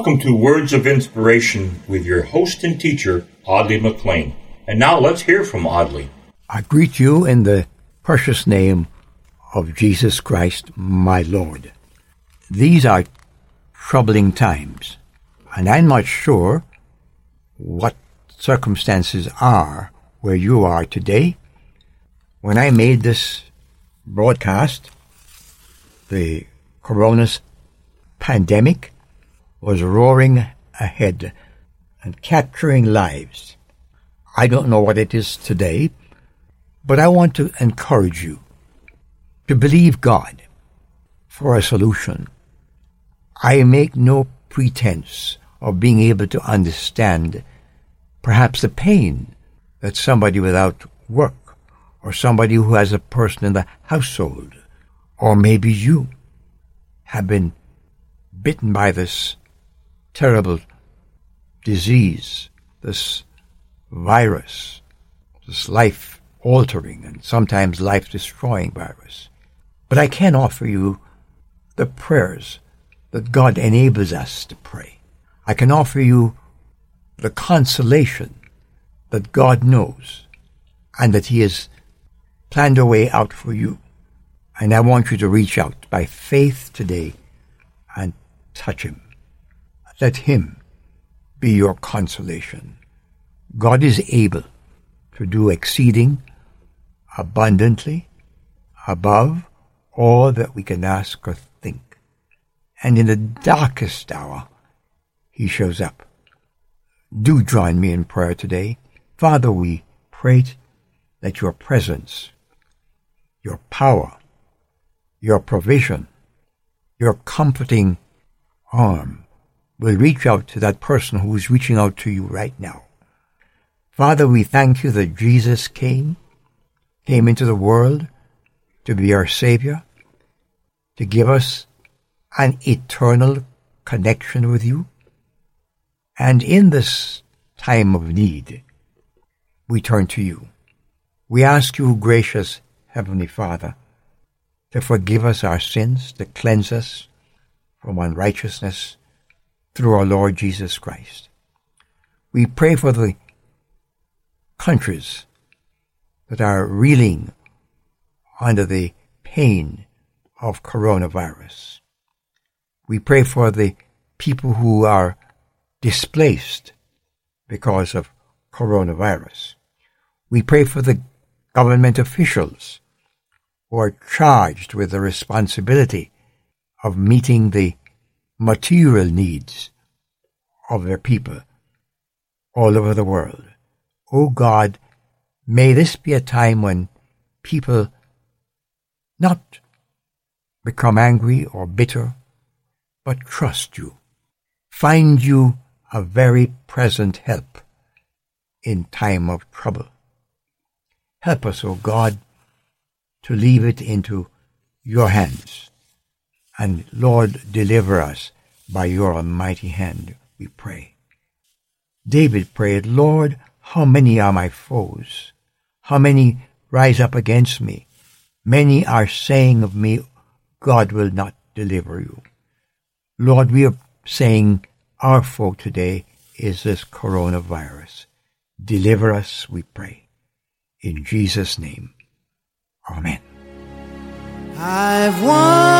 Welcome to Words of Inspiration with your host and teacher, Audley McLean. And now let's hear from Audley. I greet you in the precious name of Jesus Christ, my Lord. These are troubling times, and I'm not sure what circumstances are where you are today. When I made this broadcast, the coronavirus pandemic was roaring ahead and capturing lives. I don't know what it is today, but I want to encourage you to believe God for a solution. I make no pretense of being able to understand perhaps the pain that somebody without work or somebody who has a person in the household or maybe you have been bitten by this terrible disease, this virus, this life altering and sometimes life destroying virus. But I can offer you the prayers that God enables us to pray. I can offer you the consolation that God knows and that He has planned a way out for you. And I want you to reach out by faith today and touch Him. Let Him be your consolation. God is able to do exceeding abundantly above all that we can ask or think. And in the darkest hour, He shows up. Do join me in prayer today. Father, we pray that your presence, your power, your provision, your comforting arm will reach out to that person who is reaching out to you right now. Father, we thank you that Jesus came, came into the world to be our Savior, to give us an eternal connection with you. And in this time of need, we turn to you. We ask you, gracious Heavenly Father, to forgive us our sins, to cleanse us from unrighteousness through our Lord Jesus Christ. We pray for the countries that are reeling under the pain of coronavirus. We pray for the people who are displaced because of coronavirus. We pray for the government officials who are charged with the responsibility of meeting the material needs of their people all over the world. O oh God, may this be a time when people not become angry or bitter, but trust you, find you a very present help in time of trouble. Help us, O God, to leave it into your hands. And Lord, deliver us by your almighty hand, we pray. David prayed, Lord, how many are my foes? How many rise up against me? Many are saying of me, God will not deliver you. Lord, we are saying our foe today is this coronavirus. Deliver us, we pray. In Jesus' name. Amen. I've wandered